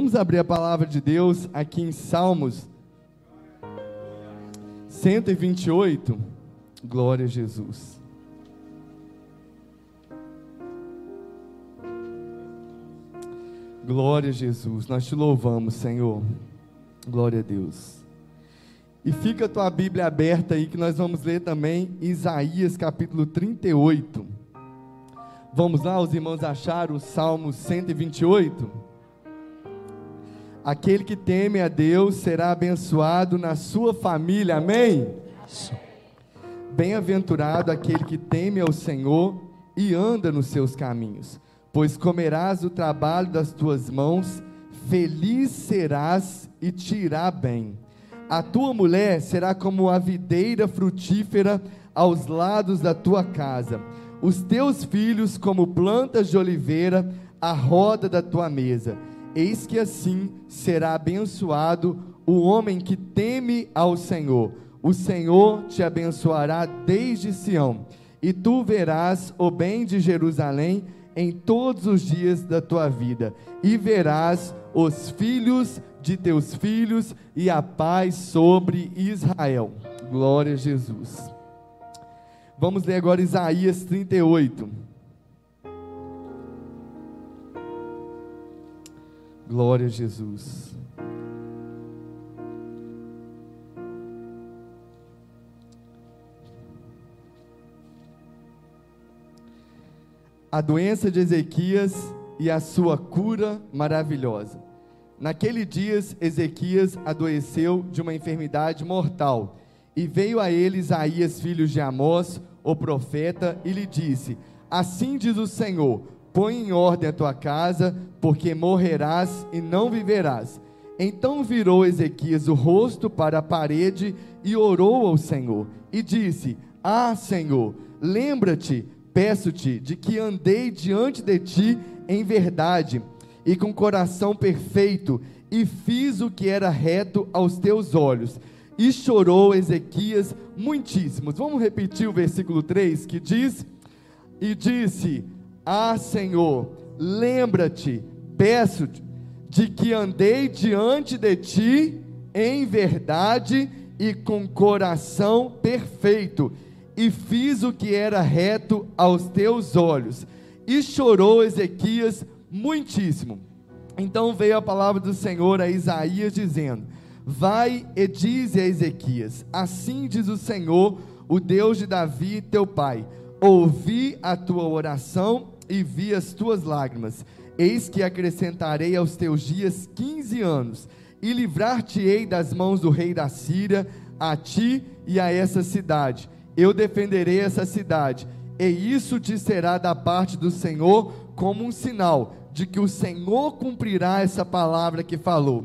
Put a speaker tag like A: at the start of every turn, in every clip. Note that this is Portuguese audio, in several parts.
A: Vamos abrir a palavra de Deus aqui em Salmos 128. Glória a Jesus. Glória a Jesus. Nós te louvamos, Senhor. Glória a Deus. E fica a tua Bíblia aberta aí que nós vamos ler também Isaías capítulo 38. Vamos lá, os irmãos acharam o Salmo 128? Aquele que teme a Deus será abençoado na sua família, amém? Bem-aventurado aquele que teme ao Senhor e anda nos seus caminhos, pois comerás o trabalho das tuas mãos, feliz serás e te irá bem. A tua mulher será como a videira frutífera aos lados da tua casa, os teus filhos como plantas de oliveira à roda da tua mesa Eis que assim será abençoado o homem que teme ao Senhor. O Senhor te abençoará desde Sião, e tu verás o bem de Jerusalém em todos os dias da tua vida, e verás os filhos de teus filhos e a paz sobre Israel. Glória a Jesus. Vamos ler agora Isaías 38. Glória a Jesus. A doença de Ezequias e a sua cura maravilhosa. Naquele dias, Ezequias adoeceu de uma enfermidade mortal, e veio a ele Isaías, filho de Amós, o profeta, e lhe disse: Assim diz o Senhor: Põe em ordem a tua casa, porque morrerás e não viverás. Então virou Ezequias o rosto para a parede e orou ao Senhor, e disse: Ah, Senhor, lembra-te, peço-te, de que andei diante de ti em verdade e com coração perfeito, e fiz o que era reto aos teus olhos. E chorou Ezequias muitíssimos. Vamos repetir o versículo 3 que diz: E disse: ah, Senhor, lembra-te, peço-te, de que andei diante de ti em verdade e com coração perfeito, e fiz o que era reto aos teus olhos. E chorou Ezequias muitíssimo. Então veio a palavra do Senhor a Isaías dizendo: Vai e dize a Ezequias: Assim diz o Senhor, o Deus de Davi, teu pai: Ouvi a tua oração e vi as tuas lágrimas. Eis que acrescentarei aos teus dias quinze anos, e livrar-te-ei das mãos do rei da Síria, a ti e a essa cidade. Eu defenderei essa cidade, e isso te será da parte do Senhor como um sinal de que o Senhor cumprirá essa palavra que falou.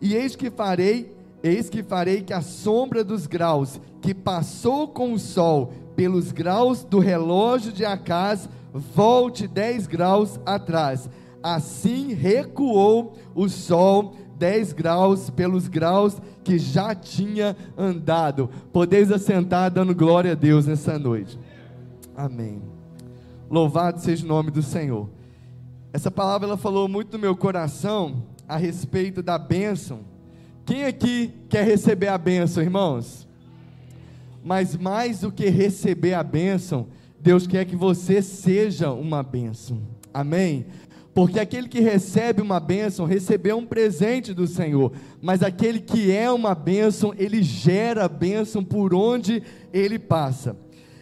A: E eis que farei, eis que farei que a sombra dos graus que passou com o sol pelos graus do relógio de Acás volte 10 graus atrás. Assim recuou o sol 10 graus pelos graus que já tinha andado. Podeis assentar dando glória a Deus nessa noite. Amém. Louvado seja o nome do Senhor. Essa palavra ela falou muito no meu coração a respeito da bênção. Quem aqui quer receber a bênção, irmãos? Mas mais do que receber a bênção, Deus quer que você seja uma bênção. Amém? Porque aquele que recebe uma bênção, recebeu um presente do Senhor. Mas aquele que é uma bênção, ele gera bênção por onde ele passa.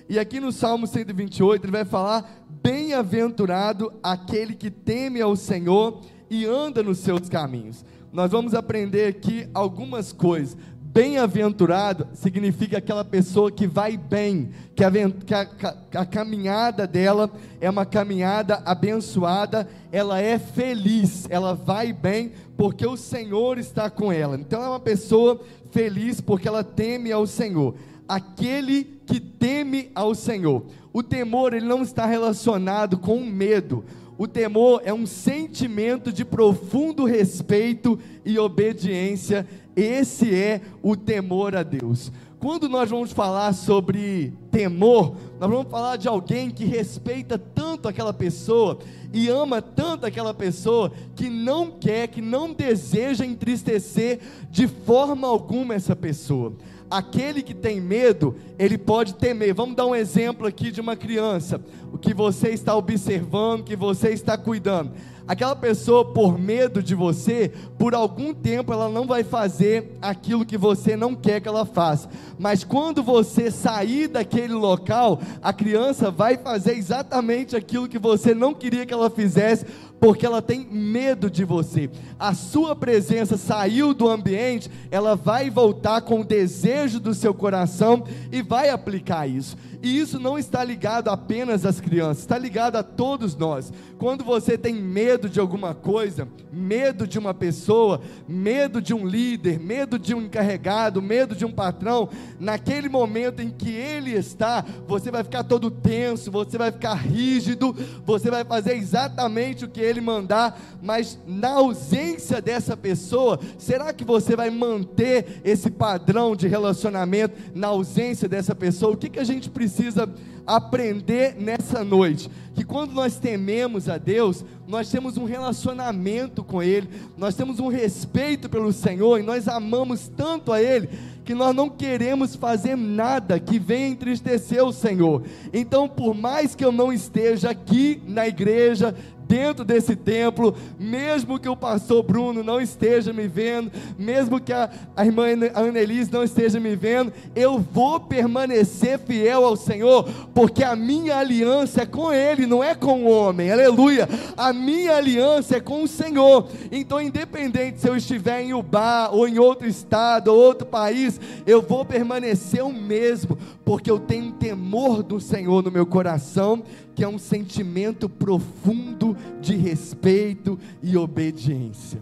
A: E aqui no Salmo 128, ele vai falar: Bem-aventurado aquele que teme ao Senhor e anda nos seus caminhos. Nós vamos aprender aqui algumas coisas. Bem-aventurado significa aquela pessoa que vai bem, que a, que, a, a, caminhada dela é uma caminhada abençoada, ela é feliz, ela vai bem porque o Senhor está com ela. Então é uma pessoa feliz porque ela teme ao Senhor. Aquele que teme ao Senhor. O temor ele não está relacionado com o medo. O temor é um sentimento de profundo respeito e obediência esse é o temor a Deus. Quando nós vamos falar sobre temor, nós vamos falar de alguém que respeita tanto aquela pessoa e ama tanto aquela pessoa que não quer, que não deseja entristecer de forma alguma essa pessoa. Aquele que tem medo, ele pode temer. Vamos dar um exemplo aqui de uma criança, o que você está observando, que você está cuidando aquela pessoa, por medo de você, por algum tempo ela não vai fazer aquilo que você não quer que ela faça. Mas quando você sair daquele local, a criança vai fazer exatamente aquilo que você não queria que ela fizesse, porque ela tem medo de você. A sua presença saiu do ambiente, ela vai voltar com o desejo do seu coração e vai aplicar isso. E isso não está ligado apenas às crianças, está ligado a todos nós. Quando você tem medo de alguma coisa, medo de uma pessoa, medo de um líder, medo de um encarregado, medo de um patrão, naquele momento em que ele está, você vai ficar todo tenso, você vai ficar rígido, você vai fazer exatamente o que ele mandar, mas na ausência dessa pessoa, será que você vai manter esse padrão de relacionamento na ausência dessa pessoa? O que, que a gente precisa precisa aprender nessa noite? Que quando nós tememos a Deus, nós temos um relacionamento com Ele, nós temos um respeito pelo Senhor e nós amamos tanto a Ele que nós não queremos fazer nada que venha entristecer o Senhor. Então, por mais que eu não esteja aqui na igreja, dentro desse templo, mesmo que o pastor Bruno não esteja me vendo, mesmo que a, a irmã Annelise não esteja me vendo, eu vou permanecer fiel ao Senhor, porque a minha aliança é com Ele, não é com o homem, aleluia. A minha aliança é com o Senhor. Então, independente se eu estiver em Ubá, ou em outro estado, ou outro país, eu vou permanecer o mesmo, porque eu tenho temor do Senhor no meu coração que é um sentimento profundo de respeito e obediência.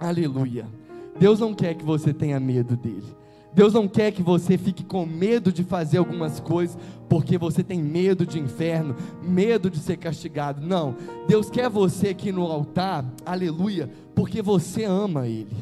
A: Aleluia. Deus não quer que você tenha medo dele. Deus não quer que você fique com medo de fazer algumas coisas porque você tem medo de inferno, medo de ser castigado. Não. Deus quer você aqui no altar, aleluia, porque você ama Ele.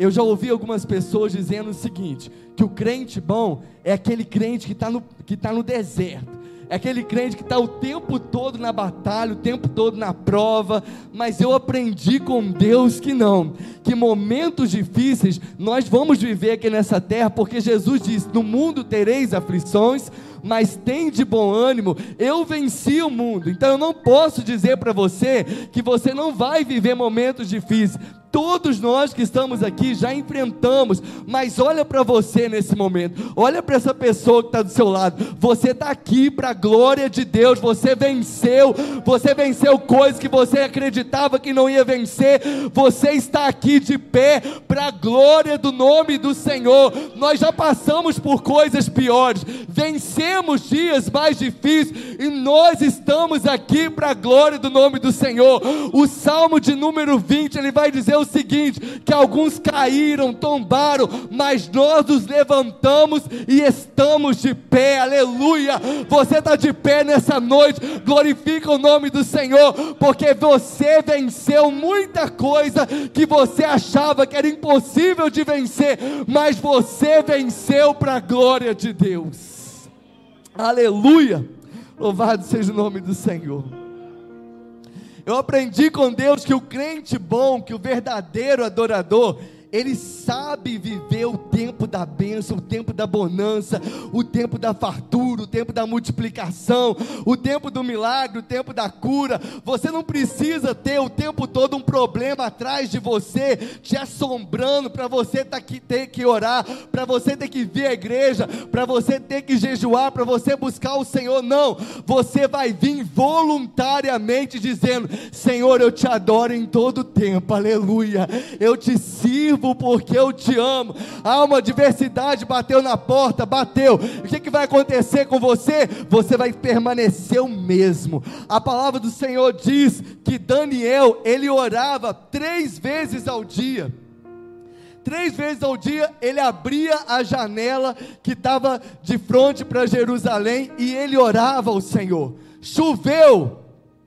A: Eu já ouvi algumas pessoas dizendo o seguinte: que o crente bom é aquele crente que está no, que tá no deserto é aquele crente que está o tempo todo na batalha, o tempo todo na prova, mas eu aprendi com Deus que não, que momentos difíceis nós vamos viver aqui nessa terra, porque Jesus disse: No mundo tereis aflições, mas tem de bom ânimo, eu venci o mundo. Então eu não posso dizer para você que você não vai viver momentos difíceis, Todos nós que estamos aqui já enfrentamos, mas olha para você nesse momento, olha para essa pessoa que está do seu lado. Você está aqui para a glória de Deus, você venceu, você venceu coisas que você acreditava que não ia vencer, você está aqui de pé para a glória do nome do Senhor. Nós já passamos por coisas piores, vencemos dias mais difíceis e nós estamos aqui para a glória do nome do Senhor. O Salmo de número 20 ele vai dizer o seguinte: que alguns caíram, tombaram, mas nós nos levantamos e estamos de pé, aleluia. Você está de pé nessa noite, glorifica o nome do Senhor, porque você venceu muita coisa que você achava que era impossível de vencer, mas você venceu para a glória de Deus, aleluia. Louvado seja o nome do Senhor. Eu aprendi com Deus que o crente bom, que o verdadeiro adorador, ele sabe viver o tempo da bênção, o tempo da bonança, o tempo da fartura, o tempo da multiplicação, o tempo do milagre, o tempo da cura. Você não precisa ter o tempo todo um problema atrás de você, te assombrando, para você tá ter que orar, para você ter que vir à igreja, para você ter que jejuar, para você buscar o Senhor. Não, você vai vir voluntariamente dizendo: Senhor, eu te adoro em todo tempo, aleluia, eu te sirvo vivo porque eu te amo. Há uma adversidade, bateu na porta, bateu. O que, que vai acontecer com você? Você vai permanecer o mesmo. A palavra do Senhor diz que Daniel, ele orava três vezes ao dia. Três vezes ao dia ele abria a janela que estava de frente para Jerusalém e ele orava ao Senhor. Choveu,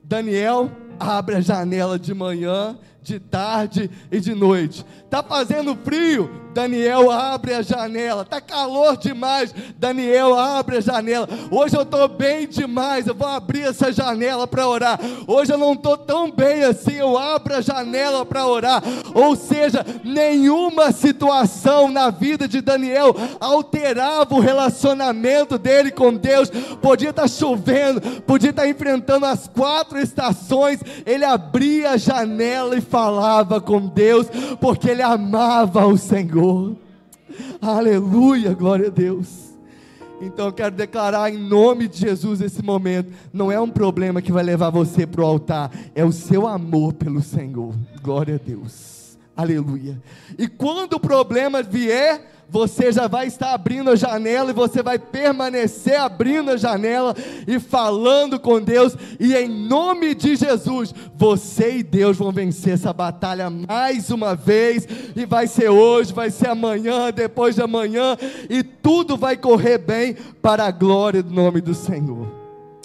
A: Daniel abre a janela de manhã, de tarde e de noite. Tá fazendo frio? Daniel abre a janela. Tá calor demais? Daniel abre a janela. Hoje eu estou bem demais. Eu vou abrir essa janela para orar. Hoje eu não estou tão bem assim. Eu abro a janela para orar. Ou seja, nenhuma situação na vida de Daniel alterava o relacionamento dele com Deus. Podia estar tá chovendo, podia estar tá enfrentando as quatro estações. Ele abria a janela e falava com Deus, porque ele amava o Senhor. Aleluia, glória a Deus. Então eu quero declarar em nome de Jesus esse momento. Não é um problema que vai levar você para o altar, é o seu amor pelo Senhor. Glória a Deus. Aleluia. E quando o problema vier, você já vai estar abrindo a janela e você vai permanecer abrindo a janela e falando com Deus, e em nome de Jesus, você e Deus vão vencer essa batalha mais uma vez, e vai ser hoje, vai ser amanhã, depois de amanhã, e tudo vai correr bem para a glória do nome do Senhor.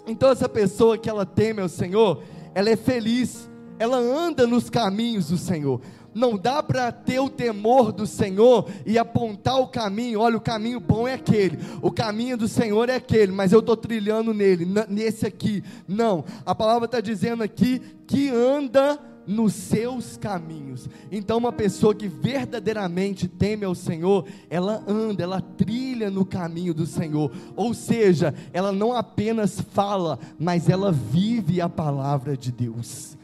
A: Então, essa pessoa que ela teme ao Senhor, ela é feliz, ela anda nos caminhos do Senhor. Não dá para ter o temor do Senhor e apontar o caminho. Olha, o caminho bom é aquele, o caminho do Senhor é aquele, mas eu estou trilhando nele, nesse aqui. Não, a palavra está dizendo aqui que anda nos seus caminhos. Então, uma pessoa que verdadeiramente teme ao Senhor, ela anda, ela trilha no caminho do Senhor. Ou seja, ela não apenas fala, mas ela vive a palavra de Deus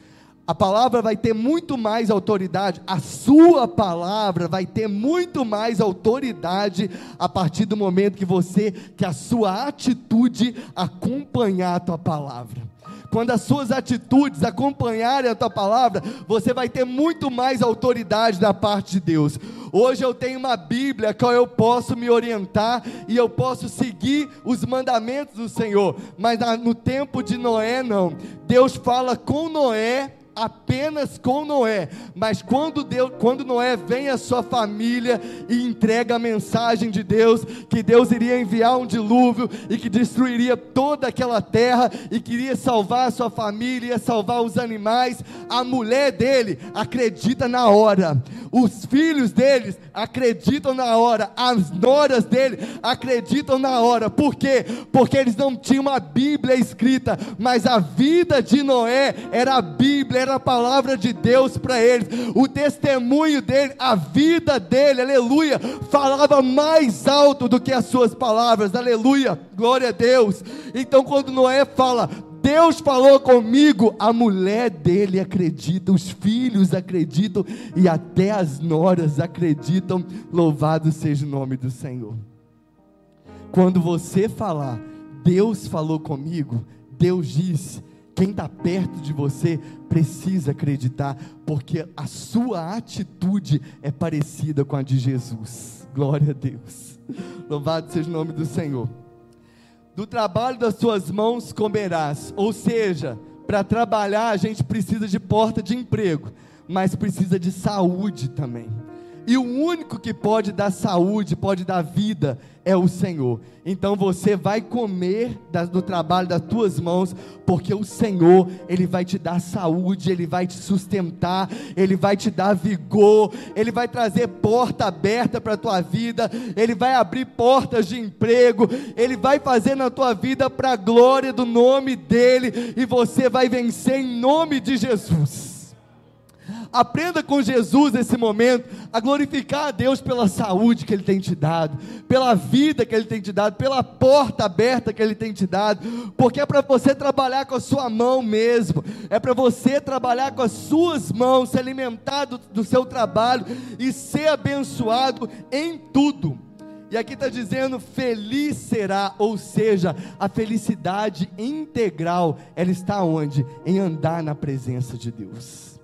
A: a palavra vai ter muito mais autoridade, a sua palavra vai ter muito mais autoridade a partir do momento que você, que a sua atitude acompanhar a tua palavra. Quando as suas atitudes acompanharem a tua palavra, você vai ter muito mais autoridade da parte de Deus. Hoje eu tenho uma Bíblia que eu posso me orientar e eu posso seguir os mandamentos do Senhor, mas no tempo de Noé não. Deus fala com Noé apenas com Noé, mas quando, Deus, quando Noé vem a sua família e entrega a mensagem de Deus, que Deus iria enviar um dilúvio e que destruiria toda aquela terra e queria salvar a sua família, ia salvar os animais, a mulher dele acredita na hora, os filhos deles acreditam na hora, as noras dele acreditam na hora, por quê? Porque eles não tinham uma Bíblia escrita, mas a vida de Noé era a Bíblia, era a palavra de Deus para eles, o testemunho dele, a vida dele, aleluia, falava mais alto do que as suas palavras, aleluia, glória a Deus. Então, quando Noé fala, Deus falou comigo, a mulher dele acredita, os filhos acreditam e até as noras acreditam. Louvado seja o nome do Senhor. Quando você falar, Deus falou comigo, Deus disse, quem está perto de você precisa acreditar, porque a sua atitude é parecida com a de Jesus. Glória a Deus. Louvado seja o nome do Senhor. Do trabalho das suas mãos comerás. Ou seja, para trabalhar a gente precisa de porta de emprego, mas precisa de saúde também. E o único que pode dar saúde, pode dar vida, é o Senhor. Então você vai comer do trabalho das tuas mãos, porque o Senhor, Ele vai te dar saúde, Ele vai te sustentar, Ele vai te dar vigor, Ele vai trazer porta aberta para a tua vida, Ele vai abrir portas de emprego, Ele vai fazer na tua vida para a glória do nome dEle, e você vai vencer em nome de Jesus. Aprenda com Jesus nesse momento a glorificar a Deus pela saúde que Ele tem te dado, pela vida que Ele tem te dado, pela porta aberta que Ele tem te dado, porque é para você trabalhar com a sua mão mesmo, é para você trabalhar com as suas mãos, se alimentar do, do seu trabalho e ser abençoado em tudo. E aqui está dizendo: feliz será, ou seja, a felicidade integral, ela está onde? Em andar na presença de Deus.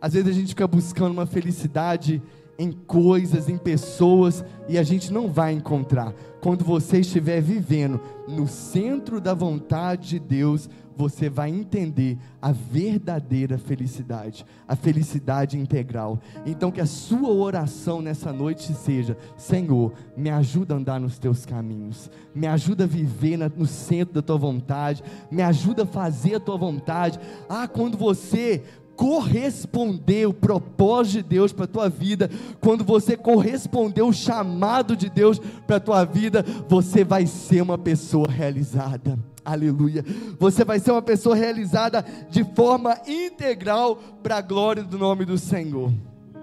A: Às vezes a gente fica buscando uma felicidade em coisas, em pessoas, e a gente não vai encontrar. Quando você estiver vivendo no centro da vontade de Deus, você vai entender a verdadeira felicidade, a felicidade integral. Então, que a sua oração nessa noite seja: Senhor, me ajuda a andar nos teus caminhos, me ajuda a viver no centro da tua vontade, me ajuda a fazer a tua vontade. Ah, quando você corresponder o propósito de Deus para a tua vida, quando você corresponder o chamado de Deus para a tua vida, você vai ser uma pessoa realizada. Aleluia. Você vai ser uma pessoa realizada de forma integral para a glória do nome do Senhor.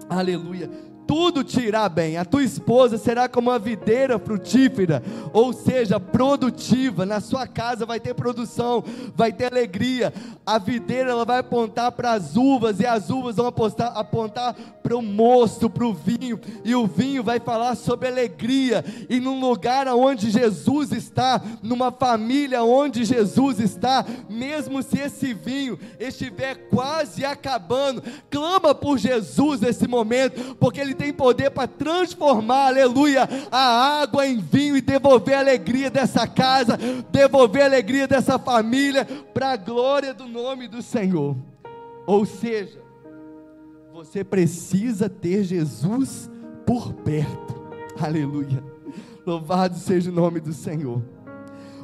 A: Aleluia tudo te irá bem. A tua esposa será como uma videira frutífera, ou seja, produtiva. Na sua casa vai ter produção, vai ter alegria. A videira ela vai apontar para as uvas e as uvas vão apostar, apontar para o mosto, para o vinho, e o vinho vai falar sobre alegria. E num lugar onde Jesus está, numa família onde Jesus está, mesmo se esse vinho estiver quase acabando, clama por Jesus nesse momento, porque ele tem poder para transformar, aleluia, a água em vinho e devolver a alegria dessa casa, devolver a alegria dessa família, para a glória do nome do Senhor. Ou seja, você precisa ter Jesus por perto, aleluia, louvado seja o nome do Senhor.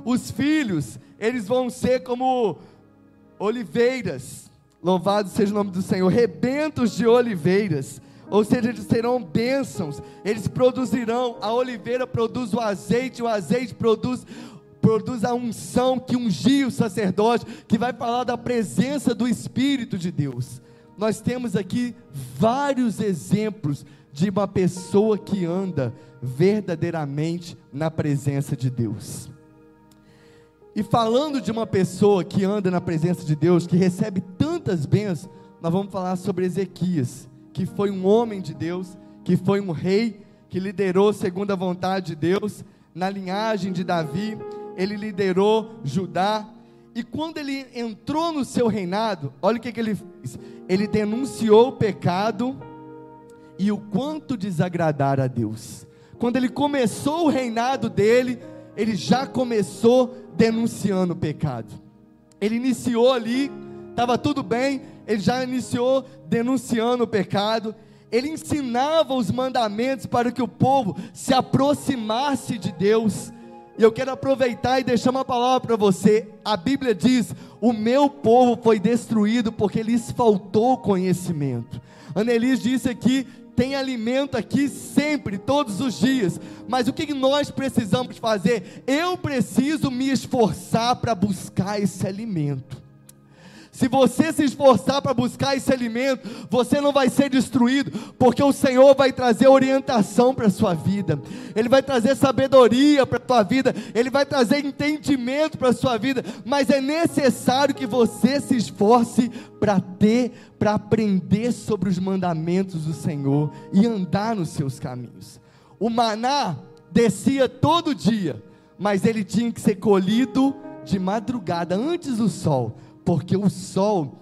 A: Os filhos, eles vão ser como oliveiras, louvado seja o nome do Senhor, rebentos de oliveiras ou seja, eles serão bênçãos, eles produzirão, a oliveira produz o azeite, o azeite produz produz a unção que ungiu o sacerdote, que vai falar da presença do Espírito de Deus. Nós temos aqui vários exemplos de uma pessoa que anda verdadeiramente na presença de Deus. E falando de uma pessoa que anda na presença de Deus, que recebe tantas bênçãos, nós vamos falar sobre Ezequias que foi um homem de Deus, que foi um rei, que liderou segundo a vontade de Deus, na linhagem de Davi, ele liderou Judá, e quando ele entrou no seu reinado, olha o que, que ele fez: ele denunciou o pecado e o quanto desagradar a Deus. Quando ele começou o reinado dele, ele já começou denunciando o pecado. Ele iniciou ali, estava tudo bem, ele já iniciou denunciando o pecado, ele ensinava os mandamentos para que o povo se aproximasse de Deus. E eu quero aproveitar e deixar uma palavra para você. A Bíblia diz: O meu povo foi destruído porque lhes faltou conhecimento. Annelise disse aqui: tem alimento aqui sempre, todos os dias. Mas o que nós precisamos fazer? Eu preciso me esforçar para buscar esse alimento. Se você se esforçar para buscar esse alimento, você não vai ser destruído, porque o Senhor vai trazer orientação para a sua vida, Ele vai trazer sabedoria para a tua vida, Ele vai trazer entendimento para a sua vida, mas é necessário que você se esforce para ter, para aprender sobre os mandamentos do Senhor e andar nos seus caminhos. O maná descia todo dia, mas ele tinha que ser colhido de madrugada, antes do sol porque o sol,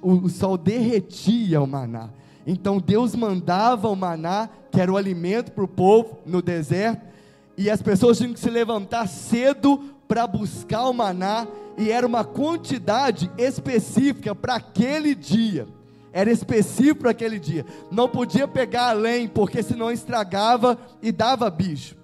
A: o sol derretia o maná. Então Deus mandava o maná, que era o alimento para o povo no deserto, e as pessoas tinham que se levantar cedo para buscar o maná, e era uma quantidade específica para aquele dia. Era específico para aquele dia. Não podia pegar além, porque senão estragava e dava bicho.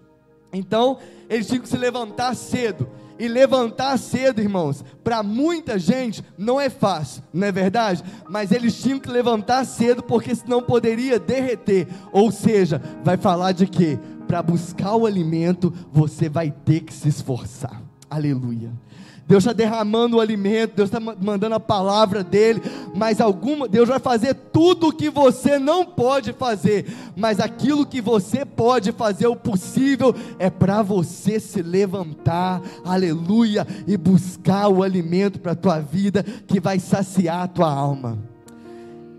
A: Então, eles tinham que se levantar cedo. E levantar cedo, irmãos, para muita gente não é fácil, não é verdade? Mas eles tinham que levantar cedo porque senão poderia derreter. Ou seja, vai falar de que para buscar o alimento você vai ter que se esforçar. Aleluia. Deus está derramando o alimento, Deus está mandando a palavra dele, mas alguma, Deus vai fazer tudo o que você não pode fazer, mas aquilo que você pode fazer, o possível, é para você se levantar, aleluia, e buscar o alimento para a tua vida que vai saciar a tua alma.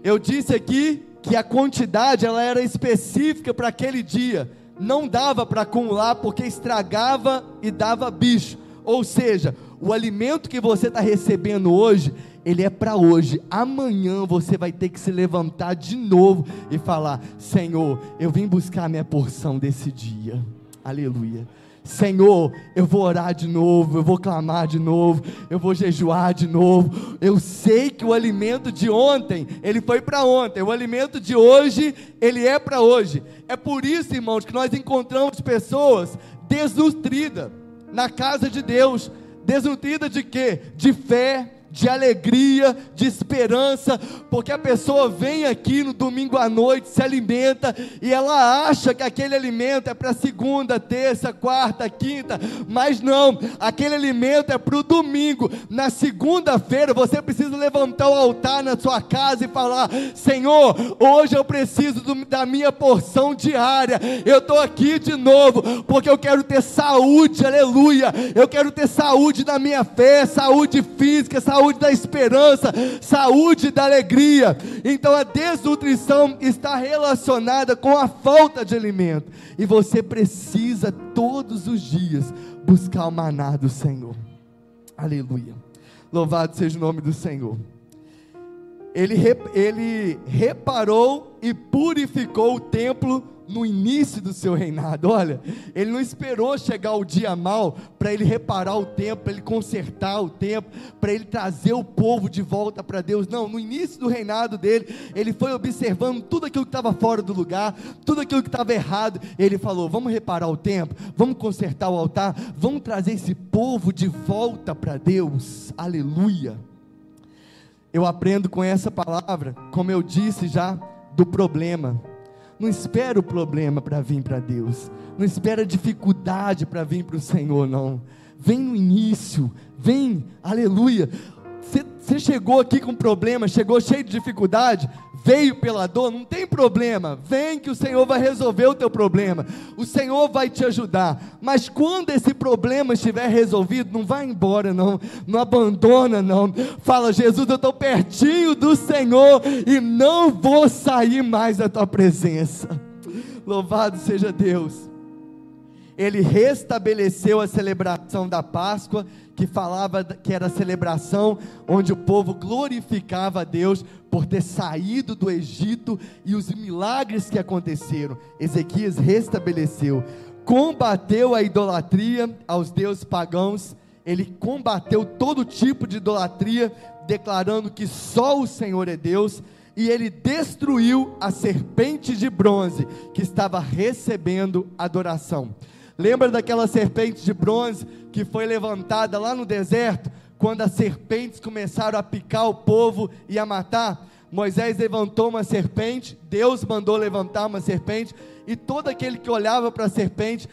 A: Eu disse aqui que a quantidade ela era específica para aquele dia, não dava para acumular porque estragava e dava bicho. Ou seja, o alimento que você está recebendo hoje, ele é para hoje. Amanhã você vai ter que se levantar de novo e falar: Senhor, eu vim buscar minha porção desse dia. Aleluia. Senhor, eu vou orar de novo, eu vou clamar de novo, eu vou jejuar de novo. Eu sei que o alimento de ontem, ele foi para ontem, o alimento de hoje, ele é para hoje. É por isso, irmãos, que nós encontramos pessoas desnutridas na casa de Deus, desnutrida de quê? De fé, de alegria, de esperança, porque a pessoa vem aqui no domingo à noite, se alimenta e ela acha que aquele alimento é para segunda, terça, quarta, quinta, mas não, aquele alimento é para o domingo. Na segunda-feira você precisa levantar o altar na sua casa e falar: Senhor, hoje eu preciso do, da minha porção diária. Eu estou aqui de novo, porque eu quero ter saúde, aleluia. Eu quero ter saúde na minha fé, saúde física, saúde da esperança, saúde da alegria. Então a desnutrição está relacionada com a falta de alimento. E você precisa todos os dias buscar o maná do Senhor. Aleluia. Louvado seja o nome do Senhor. Ele, ele reparou e purificou o templo no início do seu reinado. Olha, ele não esperou chegar o dia mal para ele reparar o tempo, para ele consertar o tempo, para ele trazer o povo de volta para Deus. Não, no início do reinado dele, ele foi observando tudo aquilo que estava fora do lugar, tudo aquilo que estava errado. Ele falou: vamos reparar o tempo, vamos consertar o altar, vamos trazer esse povo de volta para Deus. Aleluia. Eu aprendo com essa palavra, como eu disse já, do problema não espera o problema para vir para Deus. Não espera dificuldade para vir para o Senhor, não. Vem no início, vem, aleluia. Você chegou aqui com problema, chegou cheio de dificuldade, veio pela dor, não tem problema, vem que o Senhor vai resolver o teu problema, o Senhor vai te ajudar, mas quando esse problema estiver resolvido, não vai embora não, não abandona não, fala Jesus eu estou pertinho do Senhor e não vou sair mais da tua presença, louvado seja Deus, ele restabeleceu a celebração da Páscoa, que falava que era a celebração onde o povo glorificava a Deus por ter saído do Egito e os milagres que aconteceram. Ezequias restabeleceu, combateu a idolatria aos deuses pagãos, ele combateu todo tipo de idolatria, declarando que só o Senhor é Deus e ele destruiu a serpente de bronze que estava recebendo adoração. Lembra daquela serpente de bronze que foi levantada lá no deserto, quando as serpentes começaram a picar o povo e a matar? Moisés levantou uma serpente, Deus mandou levantar uma serpente, e todo aquele que olhava para a serpente,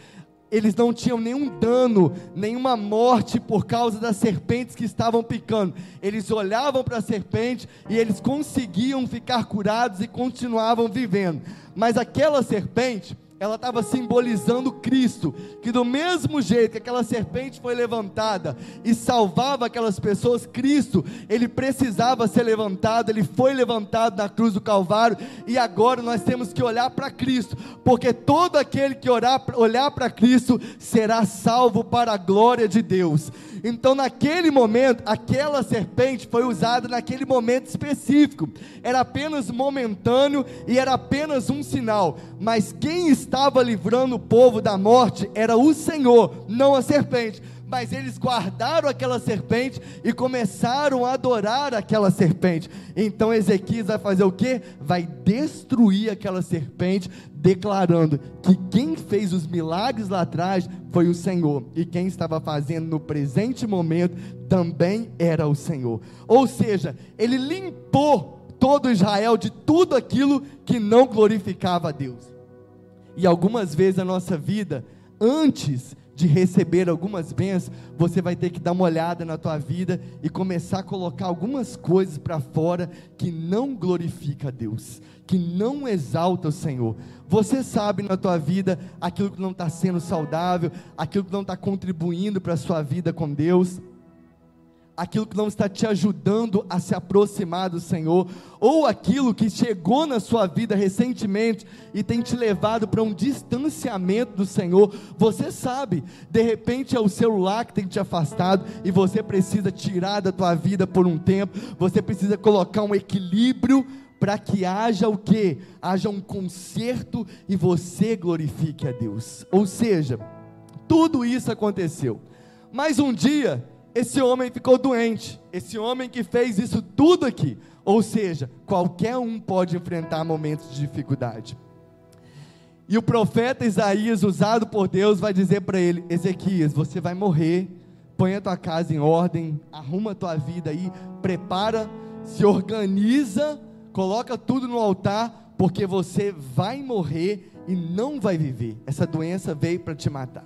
A: eles não tinham nenhum dano, nenhuma morte por causa das serpentes que estavam picando. Eles olhavam para a serpente e eles conseguiam ficar curados e continuavam vivendo. Mas aquela serpente, ela estava simbolizando Cristo, que do mesmo jeito que aquela serpente foi levantada e salvava aquelas pessoas, Cristo, ele precisava ser levantado, ele foi levantado na cruz do Calvário, e agora nós temos que olhar para Cristo, porque todo aquele que orar, olhar para Cristo será salvo para a glória de Deus. Então, naquele momento, aquela serpente foi usada naquele momento específico, era apenas momentâneo e era apenas um sinal, mas quem estava livrando o povo da morte era o Senhor, não a serpente mas eles guardaram aquela serpente e começaram a adorar aquela serpente. Então Ezequias vai fazer o que? Vai destruir aquela serpente, declarando que quem fez os milagres lá atrás foi o Senhor, e quem estava fazendo no presente momento também era o Senhor. Ou seja, ele limpou todo Israel de tudo aquilo que não glorificava a Deus. E algumas vezes na nossa vida, antes de receber algumas bênçãos, você vai ter que dar uma olhada na tua vida e começar a colocar algumas coisas para fora que não glorifica a Deus, que não exalta o Senhor. Você sabe na tua vida aquilo que não está sendo saudável, aquilo que não está contribuindo para a sua vida com Deus aquilo que não está te ajudando a se aproximar do Senhor, ou aquilo que chegou na sua vida recentemente e tem te levado para um distanciamento do Senhor, você sabe, de repente é o celular que tem te afastado e você precisa tirar da tua vida por um tempo, você precisa colocar um equilíbrio para que haja o que? Haja um conserto e você glorifique a Deus. Ou seja, tudo isso aconteceu. Mas um dia esse homem ficou doente. Esse homem que fez isso tudo aqui. Ou seja, qualquer um pode enfrentar momentos de dificuldade. E o profeta Isaías, usado por Deus, vai dizer para ele: Ezequias, você vai morrer põe a tua casa em ordem, arruma a tua vida aí, prepara, se organiza, coloca tudo no altar, porque você vai morrer e não vai viver. Essa doença veio para te matar.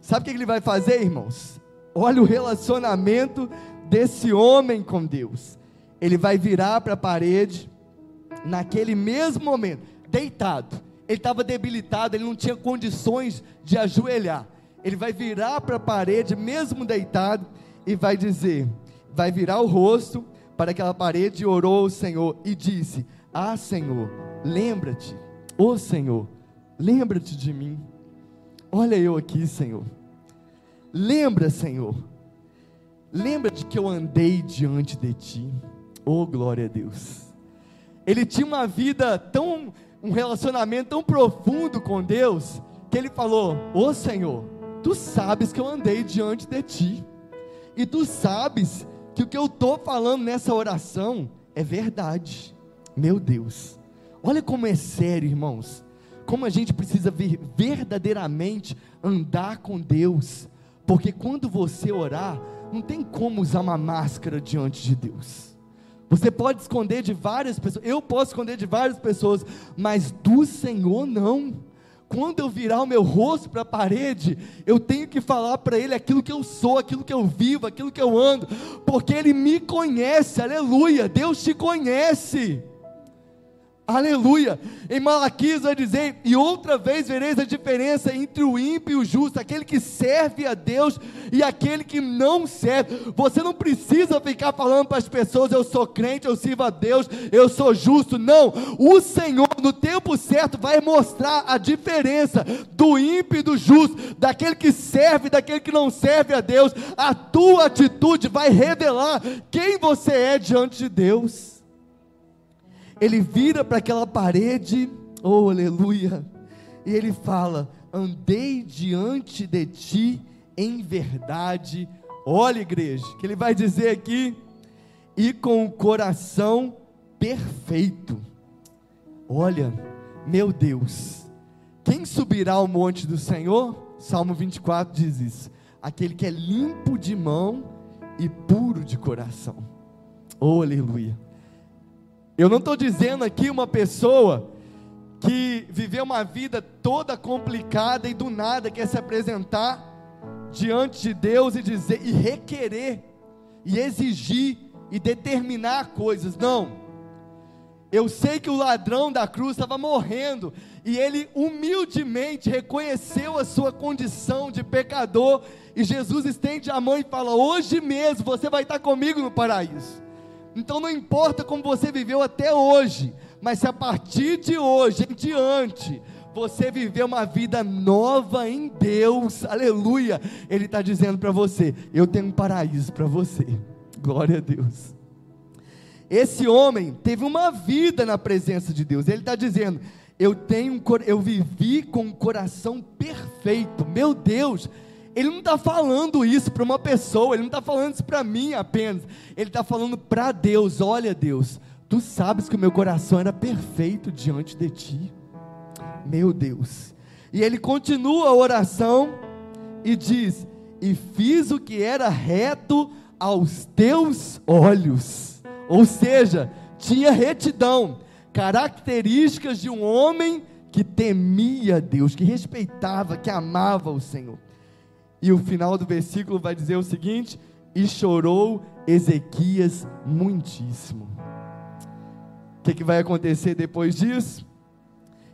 A: Sabe o que ele vai fazer, irmãos? Olha o relacionamento desse homem com Deus. Ele vai virar para a parede, naquele mesmo momento, deitado. Ele estava debilitado, ele não tinha condições de ajoelhar. Ele vai virar para a parede, mesmo deitado, e vai dizer: vai virar o rosto para aquela parede e orou ao Senhor e disse: Ah, Senhor, lembra-te, ô oh, Senhor, lembra-te de mim. Olha eu aqui, Senhor. Lembra, Senhor. Lembra de que eu andei diante de ti. Oh, glória a Deus. Ele tinha uma vida tão, um relacionamento tão profundo com Deus, que ele falou: Ô oh, Senhor, tu sabes que eu andei diante de ti, e tu sabes que o que eu estou falando nessa oração é verdade. Meu Deus, olha como é sério, irmãos como a gente precisa ver, verdadeiramente andar com Deus, porque quando você orar, não tem como usar uma máscara diante de Deus. Você pode esconder de várias pessoas, eu posso esconder de várias pessoas, mas do Senhor não. Quando eu virar o meu rosto para a parede, eu tenho que falar para Ele aquilo que eu sou, aquilo que eu vivo, aquilo que eu ando, porque Ele me conhece, aleluia, Deus te conhece. Aleluia. Em Malaquias vai dizer: E outra vez vereis a diferença entre o ímpio e o justo, aquele que serve a Deus e aquele que não serve. Você não precisa ficar falando para as pessoas: Eu sou crente, eu sirvo a Deus, eu sou justo. Não. O Senhor, no tempo certo, vai mostrar a diferença do ímpio e do justo, daquele que serve e daquele que não serve a Deus. A tua atitude vai revelar quem você é diante de Deus ele vira para aquela parede, oh aleluia, e ele fala: Andei diante de ti em verdade. Olha, igreja, que ele vai dizer aqui, e com o coração perfeito. Olha, meu Deus, quem subirá ao monte do Senhor? Salmo 24 diz isso: aquele que é limpo de mão e puro de coração. Oh, aleluia. Eu não estou dizendo aqui uma pessoa que viveu uma vida toda complicada e do nada quer se apresentar diante de Deus e dizer e requerer e exigir e determinar coisas. Não. Eu sei que o ladrão da cruz estava morrendo e ele humildemente reconheceu a sua condição de pecador e Jesus estende a mão e fala: "Hoje mesmo você vai estar comigo no paraíso". Então não importa como você viveu até hoje, mas se a partir de hoje em diante, você viver uma vida nova em Deus, aleluia, Ele está dizendo para você: eu tenho um paraíso para você, glória a Deus. Esse homem teve uma vida na presença de Deus, ele está dizendo: eu tenho, eu vivi com um coração perfeito, meu Deus, ele não está falando isso para uma pessoa, ele não está falando isso para mim apenas, ele está falando para Deus: olha, Deus, tu sabes que o meu coração era perfeito diante de ti, meu Deus. E ele continua a oração e diz: E fiz o que era reto aos teus olhos, ou seja, tinha retidão, características de um homem que temia Deus, que respeitava, que amava o Senhor. E o final do versículo vai dizer o seguinte: E chorou Ezequias muitíssimo. O que, que vai acontecer depois disso?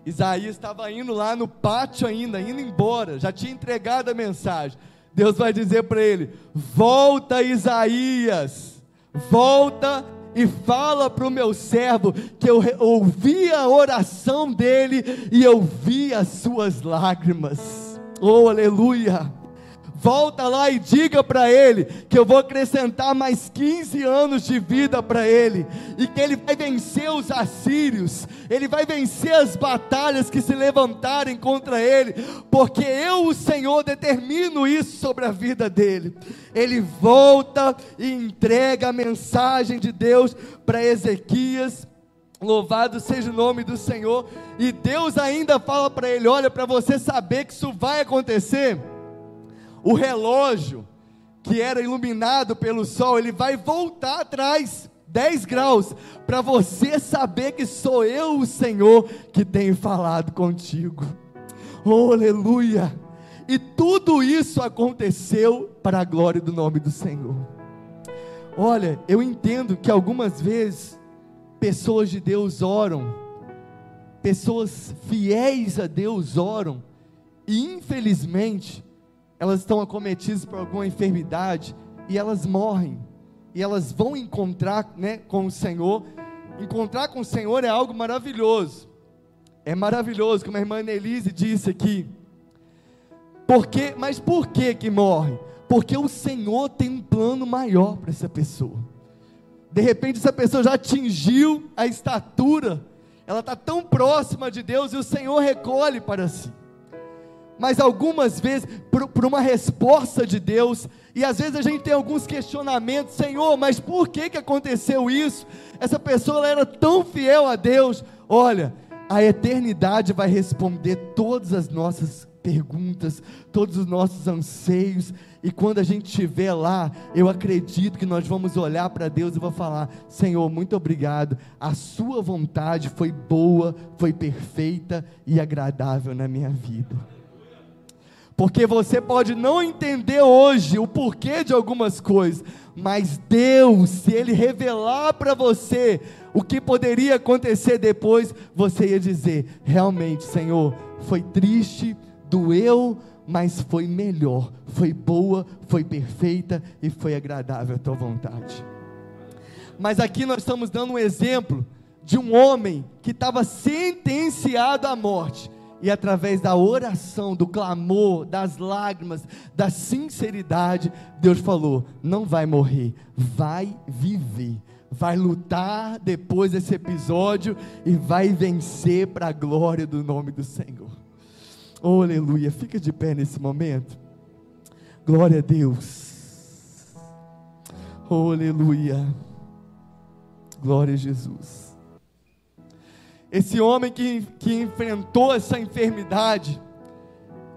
A: Isaías estava indo lá no pátio ainda, indo embora, já tinha entregado a mensagem. Deus vai dizer para ele: Volta, Isaías, volta e fala para o meu servo que eu ouvi a oração dele e eu vi as suas lágrimas. Oh, aleluia! Volta lá e diga para ele que eu vou acrescentar mais 15 anos de vida para ele, e que ele vai vencer os assírios, ele vai vencer as batalhas que se levantarem contra ele, porque eu, o Senhor, determino isso sobre a vida dele. Ele volta e entrega a mensagem de Deus para Ezequias. Louvado seja o nome do Senhor. E Deus ainda fala para ele: Olha, para você saber que isso vai acontecer, o relógio que era iluminado pelo sol, ele vai voltar atrás 10 graus para você saber que sou eu, o Senhor, que tenho falado contigo. Oh, aleluia! E tudo isso aconteceu para a glória do nome do Senhor. Olha, eu entendo que algumas vezes pessoas de Deus oram, pessoas fiéis a Deus oram, e infelizmente elas estão acometidas por alguma enfermidade e elas morrem, e elas vão encontrar né, com o Senhor. Encontrar com o Senhor é algo maravilhoso, é maravilhoso, como a irmã Nelise disse aqui. Porque, mas por que que morre? Porque o Senhor tem um plano maior para essa pessoa. De repente essa pessoa já atingiu a estatura, ela está tão próxima de Deus e o Senhor recolhe para si. Mas algumas vezes, por, por, uma resposta de Deus, e às vezes a gente tem alguns questionamentos, Senhor, mas por que, que aconteceu isso? Essa pessoa era tão fiel a Deus. Olha, a eternidade vai responder todas as nossas perguntas, todos os nossos anseios, e quando a gente estiver lá, eu acredito que nós vamos olhar para Deus e vou falar: Senhor, muito obrigado, a Sua vontade foi boa, foi perfeita e agradável na minha vida. Porque você pode não entender hoje o porquê de algumas coisas, mas Deus, se Ele revelar para você o que poderia acontecer depois, você ia dizer: realmente, Senhor, foi triste, doeu, mas foi melhor, foi boa, foi perfeita e foi agradável a tua vontade. Mas aqui nós estamos dando um exemplo de um homem que estava sentenciado à morte, e através da oração, do clamor, das lágrimas, da sinceridade, Deus falou: não vai morrer, vai viver, vai lutar depois desse episódio e vai vencer para a glória do nome do Senhor. Oh, aleluia. Fica de pé nesse momento. Glória a Deus. Oh, aleluia. Glória a Jesus. Esse homem que, que enfrentou essa enfermidade,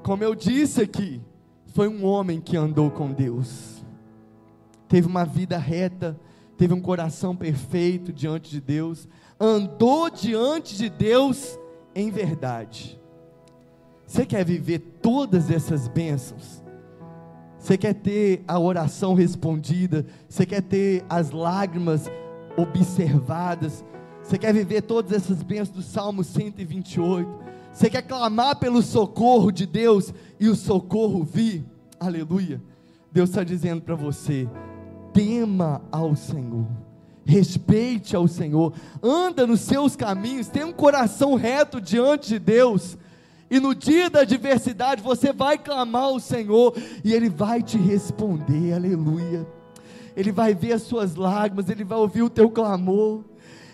A: como eu disse aqui, foi um homem que andou com Deus. Teve uma vida reta, teve um coração perfeito diante de Deus, andou diante de Deus em verdade. Você quer viver todas essas bênçãos? Você quer ter a oração respondida? Você quer ter as lágrimas observadas? Você quer viver todas essas bênçãos do Salmo 128? Você quer clamar pelo socorro de Deus e o socorro vir? Aleluia. Deus está dizendo para você: tema ao Senhor, respeite ao Senhor, anda nos seus caminhos, tenha um coração reto diante de Deus e no dia da adversidade você vai clamar ao Senhor e Ele vai te responder, aleluia. Ele vai ver as suas lágrimas, Ele vai ouvir o teu clamor.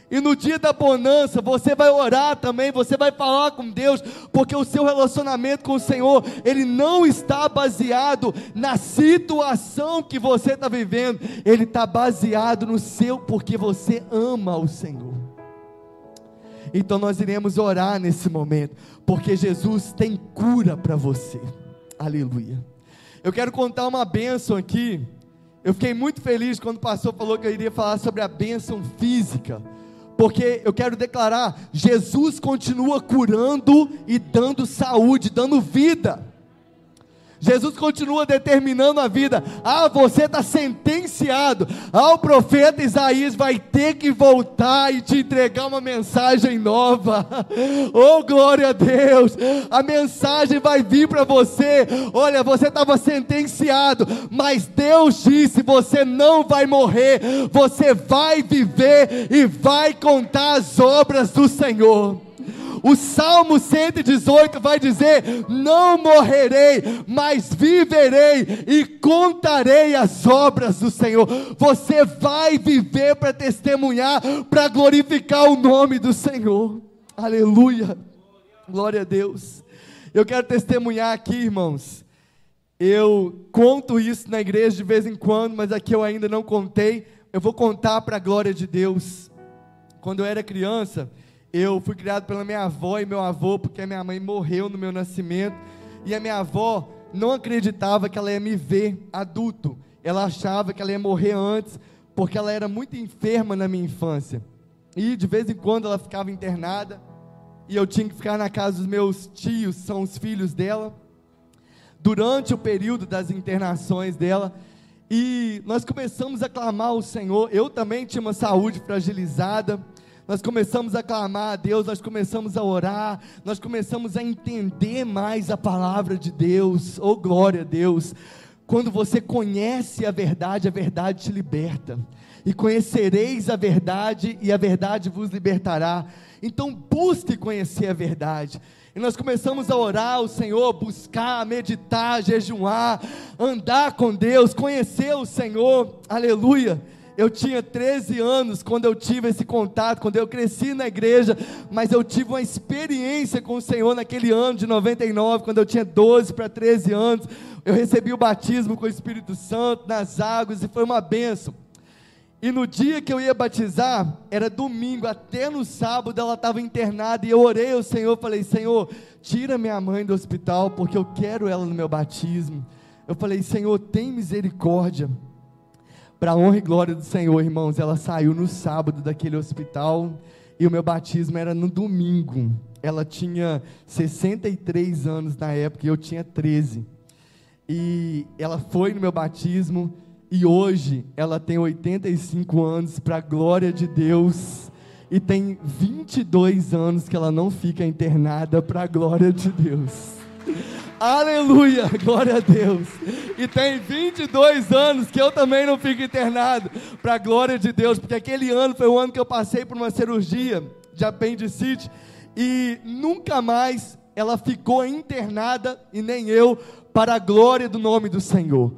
A: E no dia da bonança, você vai orar também, você vai falar com Deus, porque o seu relacionamento com o Senhor, ele não está baseado na situação que você está vivendo, ele está baseado no seu, porque você ama o Senhor. Então nós iremos orar nesse momento, porque Jesus tem cura para você. Aleluia. Eu quero contar uma bênção aqui. Eu fiquei muito feliz quando o pastor falou que eu iria falar sobre a bênção física. Porque eu quero declarar: Jesus continua curando e dando saúde, dando vida. Jesus continua determinando a vida. Ah, você está sentenciado. Ah, o profeta Isaías vai ter que voltar e te entregar uma mensagem nova. Oh, glória a Deus! A mensagem vai vir para você. Olha, você estava sentenciado, mas Deus disse: você não vai morrer, você vai viver e vai contar as obras do Senhor. O Salmo 118 vai dizer: Não morrerei, mas viverei e contarei as obras do Senhor. Você vai viver para testemunhar, para glorificar o nome do Senhor. Aleluia. Glória a Deus. Eu quero testemunhar aqui, irmãos. Eu conto isso na igreja de vez em quando, mas aqui eu ainda não contei. Eu vou contar para a glória de Deus. Quando eu era criança, eu fui criado pela minha avó e meu avô, porque a minha mãe morreu no meu nascimento. E a minha avó não acreditava que ela ia me ver adulto. ela achava que ela ia morrer antes, porque ela era muito enferma na minha infância. E de vez em quando ela ficava internada, e eu tinha que ficar na casa dos meus tios, são os filhos dela, durante o período das internações dela. E nós começamos a clamar ao Senhor. Eu também tinha uma saúde fragilizada. Nós começamos a clamar a Deus, nós começamos a orar, nós começamos a entender mais a palavra de Deus. Oh, glória a Deus! Quando você conhece a verdade, a verdade te liberta. E conhecereis a verdade, e a verdade vos libertará. Então busque conhecer a verdade. E nós começamos a orar ao Senhor, buscar, meditar, jejuar, andar com Deus, conhecer o Senhor. Aleluia. Eu tinha 13 anos quando eu tive esse contato, quando eu cresci na igreja, mas eu tive uma experiência com o Senhor naquele ano de 99, quando eu tinha 12 para 13 anos. Eu recebi o batismo com o Espírito Santo nas águas e foi uma benção. E no dia que eu ia batizar, era domingo, até no sábado ela estava internada, e eu orei ao Senhor, falei: Senhor, tira minha mãe do hospital, porque eu quero ela no meu batismo. Eu falei: Senhor, tem misericórdia. Para honra e glória do Senhor, irmãos, ela saiu no sábado daquele hospital, e o meu batismo era no domingo. Ela tinha 63 anos na época, e eu tinha 13. E ela foi no meu batismo e hoje ela tem 85 anos, para a glória de Deus. E tem 22 anos que ela não fica internada, para a glória de Deus. Aleluia, glória a Deus. E tem 22 anos que eu também não fico internado, para a glória de Deus, porque aquele ano foi o ano que eu passei por uma cirurgia de apendicite e nunca mais ela ficou internada e nem eu, para a glória do nome do Senhor.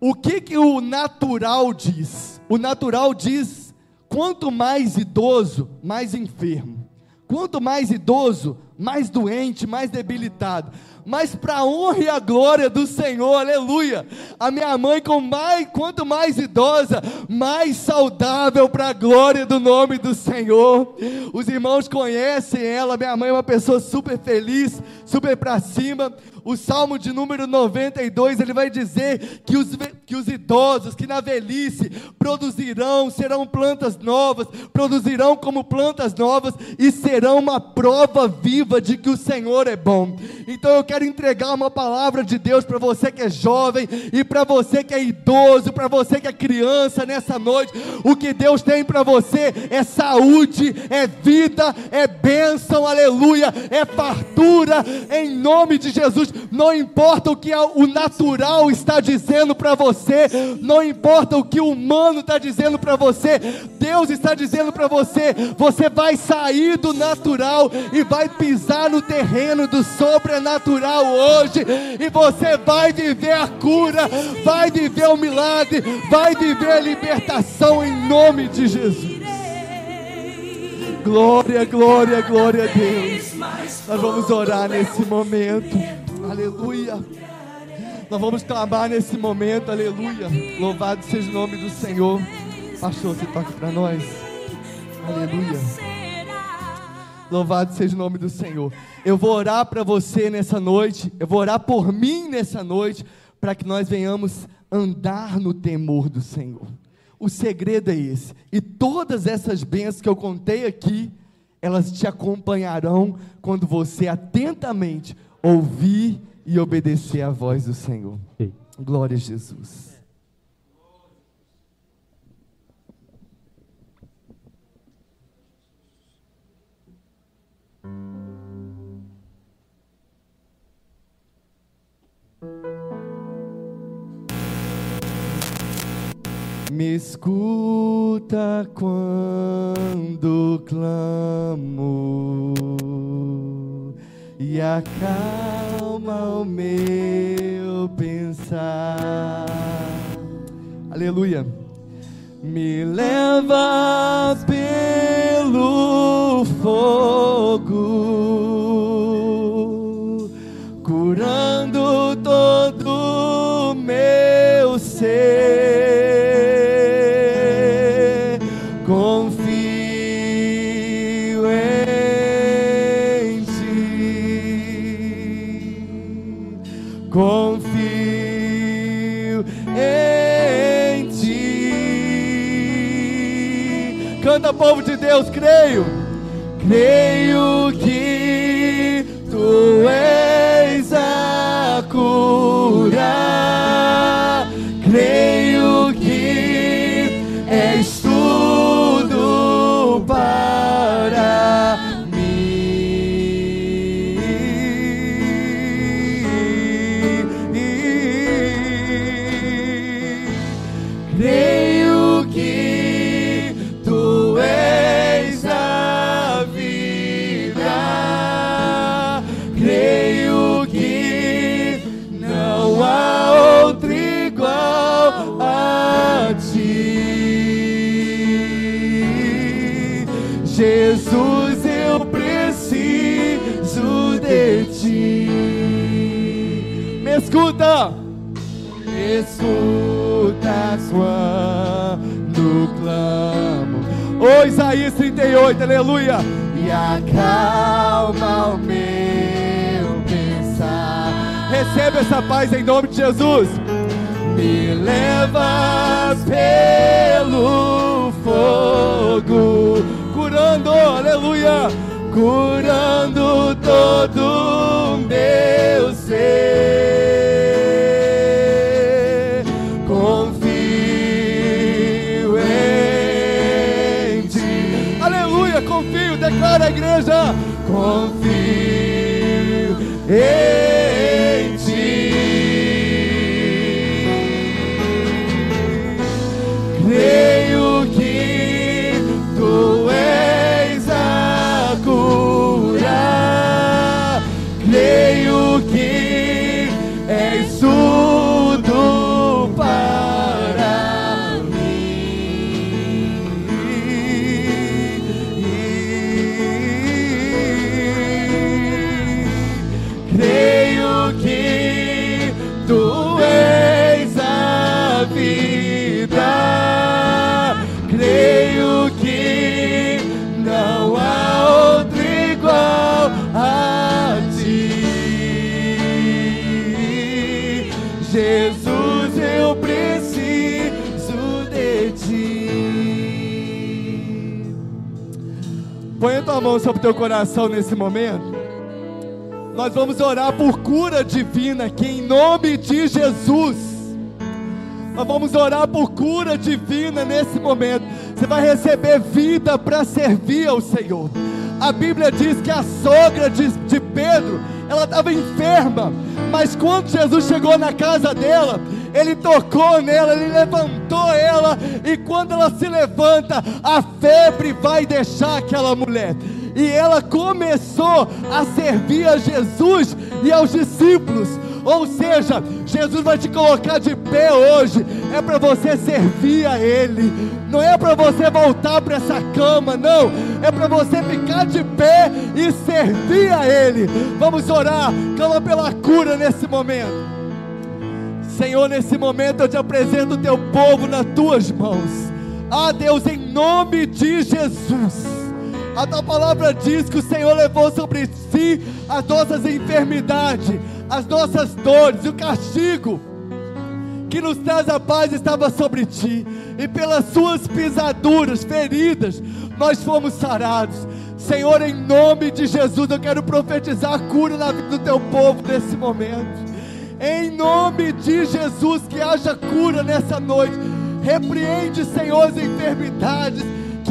A: O que que o natural diz? O natural diz: quanto mais idoso, mais enfermo. Quanto mais idoso, mais doente, mais debilitado mas para a honra e a glória do Senhor, aleluia. A minha mãe, com mais, quanto mais idosa, mais saudável para a glória do nome do Senhor. Os irmãos conhecem ela, minha mãe é uma pessoa super feliz, super para cima. O Salmo de número 92, ele vai dizer que os, que os idosos que na velhice produzirão, serão plantas novas, produzirão como plantas novas e serão uma prova viva de que o Senhor é bom. Então eu quero entregar uma palavra de Deus para você que é jovem e para você que é idoso, para você que é criança nessa noite. O que Deus tem para você é saúde, é vida, é bênção, aleluia, é fartura, em nome de Jesus. Não importa o que o natural está dizendo para você, não importa o que o humano está dizendo para você, Deus está dizendo para você: você vai sair do natural e vai pisar no terreno do sobrenatural hoje, e você vai viver a cura, vai viver o milagre, vai viver a libertação em nome de Jesus. Glória, glória, glória a Deus. Nós vamos orar nesse momento. Aleluia. Nós vamos clamar nesse momento. Aleluia. Louvado seja o nome do Senhor. Pastor, você toca para nós. Aleluia. Louvado seja o nome do Senhor. Eu vou orar para você nessa noite, eu vou orar por mim nessa noite, para que nós venhamos andar no temor do Senhor. O segredo é esse. E todas essas bênçãos que eu contei aqui, elas te acompanharão quando você atentamente ouvir e obedecer à voz do Senhor. Glória a Jesus. Me escuta quando clamo e acalma o meu pensar. Aleluia. Me leva pelo fogo, curando todo meu ser. confio em ti. Canta, povo de Deus, creio, creio que tu és a cura. Sobre o teu coração nesse momento. Nós vamos orar por cura divina aqui em nome de Jesus. Nós vamos orar por cura divina nesse momento. Você vai receber vida para servir ao Senhor. A Bíblia diz que a sogra de, de Pedro, ela estava enferma, mas quando Jesus chegou na casa dela, ele tocou nela, ele levantou ela, e quando ela se levanta, a febre vai deixar aquela mulher. E ela começou a servir a Jesus e aos discípulos. Ou seja, Jesus vai te colocar de pé hoje. É para você servir a Ele. Não é para você voltar para essa cama, não. É para você ficar de pé e servir a Ele. Vamos orar. Clama pela cura nesse momento. Senhor, nesse momento eu te apresento o teu povo nas tuas mãos. Ah, Deus, em nome de Jesus. A tua palavra diz que o Senhor levou sobre si as nossas enfermidades, as nossas dores, o castigo que nos traz a paz estava sobre ti, e pelas suas pisaduras, feridas, nós fomos sarados. Senhor, em nome de Jesus, eu quero profetizar cura na vida do teu povo nesse momento. Em nome de Jesus, que haja cura nessa noite. Repreende, Senhor, as enfermidades.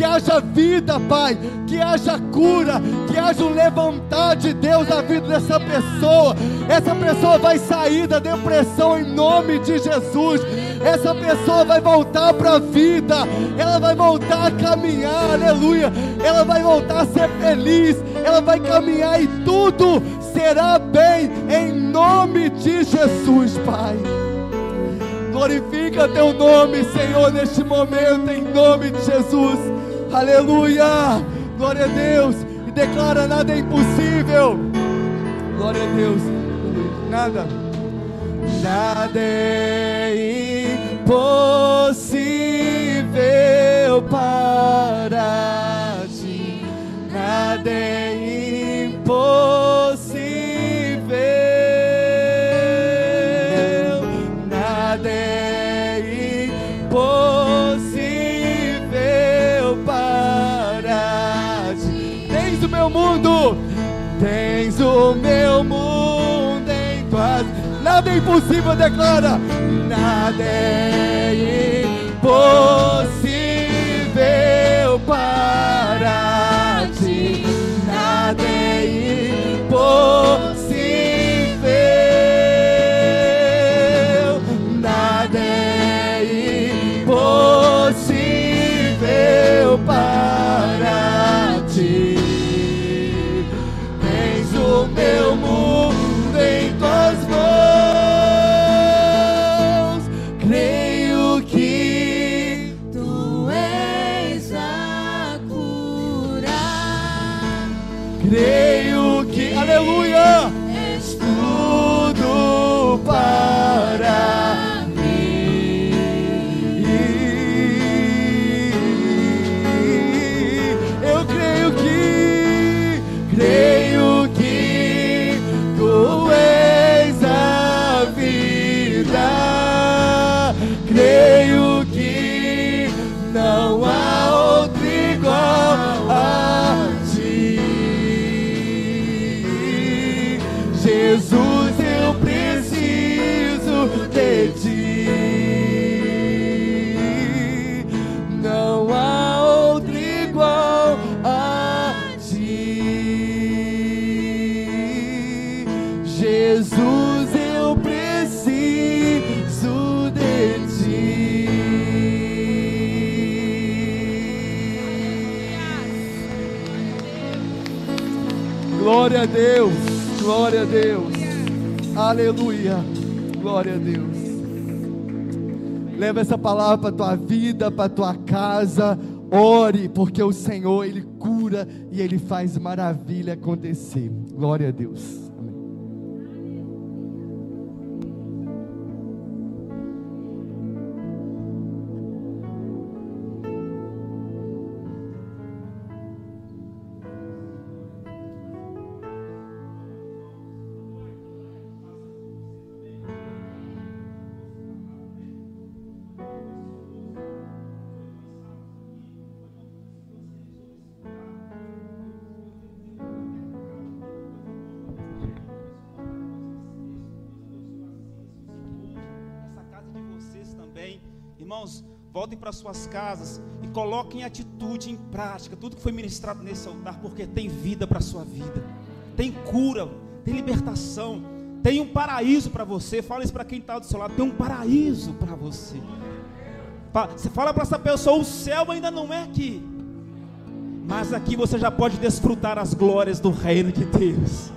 A: Que haja vida, Pai. Que haja cura. Que haja um levantar de Deus na vida dessa pessoa. Essa pessoa vai sair da depressão em nome de Jesus. Essa pessoa vai voltar para a vida. Ela vai voltar a caminhar. Aleluia. Ela vai voltar a ser feliz. Ela vai caminhar e tudo será bem em nome de Jesus, Pai. Glorifica teu nome, Senhor, neste momento, em nome de Jesus. Aleluia. Glória a Deus. E declara nada é impossível. Glória a Deus. Nada. Nada é impossível para ti. Nada é meu mundo em tuas. Nada é impossível, declara. Nada é impossível Glória a Deus, glória a Deus, aleluia, glória a Deus. Leva essa palavra para tua vida, para tua casa. Ore, porque o Senhor ele cura e ele faz maravilha acontecer. Glória a Deus.
B: Para suas casas e coloquem em atitude, em prática, tudo que foi ministrado nesse altar, porque tem vida para a sua vida, tem cura, tem libertação, tem um paraíso para você. Fala isso para quem está do seu lado: tem um paraíso para você. Você fala para essa pessoa: o céu ainda não é aqui, mas aqui você já pode desfrutar as glórias do reino de Deus.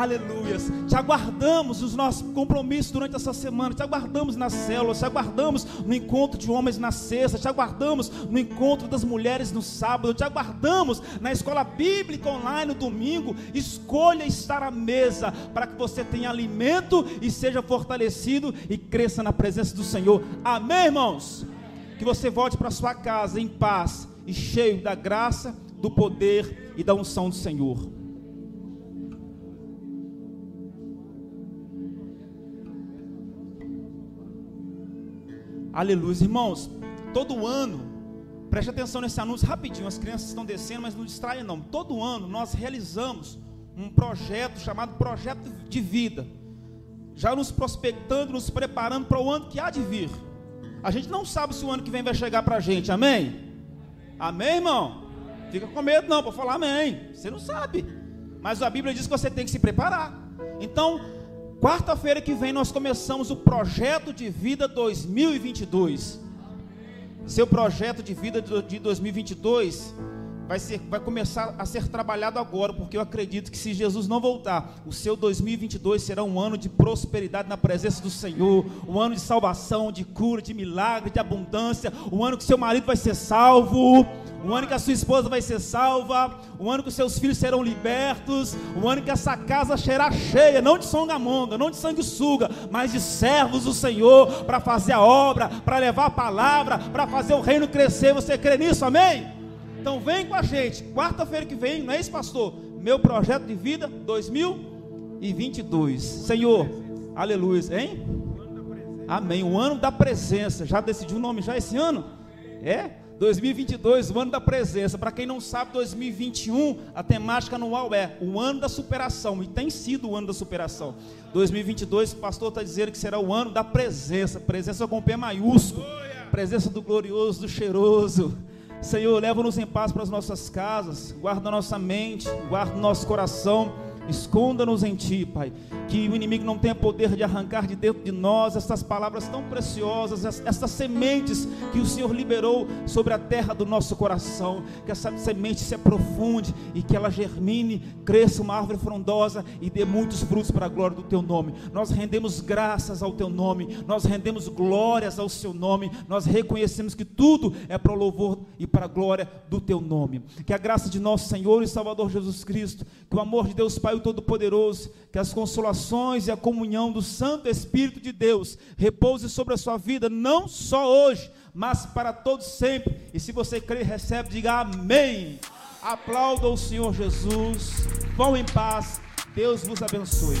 B: Aleluias. Te aguardamos nos nossos compromissos durante essa semana. Te aguardamos nas células. Te aguardamos no encontro de homens na sexta. Te aguardamos no encontro das mulheres no sábado. Te aguardamos na escola bíblica online no domingo. Escolha estar à mesa para que você tenha alimento e seja fortalecido e cresça na presença do Senhor. Amém, irmãos? Que você volte para sua casa em paz e cheio da graça, do poder e da unção do Senhor. Aleluia, irmãos. Todo ano, preste atenção nesse anúncio rapidinho. As crianças estão descendo, mas não distraem não. Todo ano nós realizamos um projeto chamado Projeto de Vida, já nos prospectando, nos preparando para o ano que há de vir. A gente não sabe se o ano que vem vai chegar para a gente, amém? Amém, irmão? Fica com medo não, para falar amém. Você não sabe. Mas a Bíblia diz que você tem que se preparar. Então, quarta-feira que vem nós começamos o projeto de vida 2022. Seu projeto de vida de 2022 vai, ser, vai começar a ser trabalhado agora, porque eu acredito que se Jesus não voltar, o seu 2022 será um ano de prosperidade na presença do Senhor, um ano de salvação, de cura, de milagre, de abundância, um ano que seu marido vai ser salvo, um ano que a sua esposa vai ser salva, um ano que os seus filhos serão libertos, um ano que essa casa será cheia, não de songamonga, não de sanguessuga, mas de servos do Senhor, para fazer a obra, para levar a palavra, para fazer o reino crescer. Você crê nisso, amém? Então vem com a gente, quarta-feira que vem, não é isso, pastor? Meu projeto de vida 2022. Senhor, aleluia, hein? Amém. O ano da presença. Já decidiu o nome já esse ano? É? 2022, o ano da presença. Para quem não sabe, 2021, a temática anual é o ano da superação. E tem sido o ano da superação. 2022, o pastor está dizendo que será o ano da presença. Presença com P maiúsculo. Presença do glorioso, do cheiroso. Senhor, leva-nos em paz para as nossas casas. Guarda nossa mente, guarda nosso coração Esconda-nos em Ti, Pai. Que o inimigo não tenha poder de arrancar de dentro de nós essas palavras tão preciosas, essas sementes que o Senhor liberou sobre a terra do nosso coração. Que essa semente se aprofunde e que ela germine, cresça uma árvore frondosa e dê muitos frutos para a glória do Teu nome. Nós rendemos graças ao Teu nome, nós rendemos glórias ao Seu nome, nós reconhecemos que tudo é para o louvor e para a glória do Teu nome. Que a graça de nosso Senhor e Salvador Jesus Cristo, que o amor de Deus Pai, Todo-Poderoso, que as consolações e a comunhão do Santo Espírito de Deus repouse sobre a sua vida, não só hoje, mas para todos sempre. E se você crer, recebe, diga amém. Aplauda o Senhor Jesus. Vão em paz. Deus vos abençoe.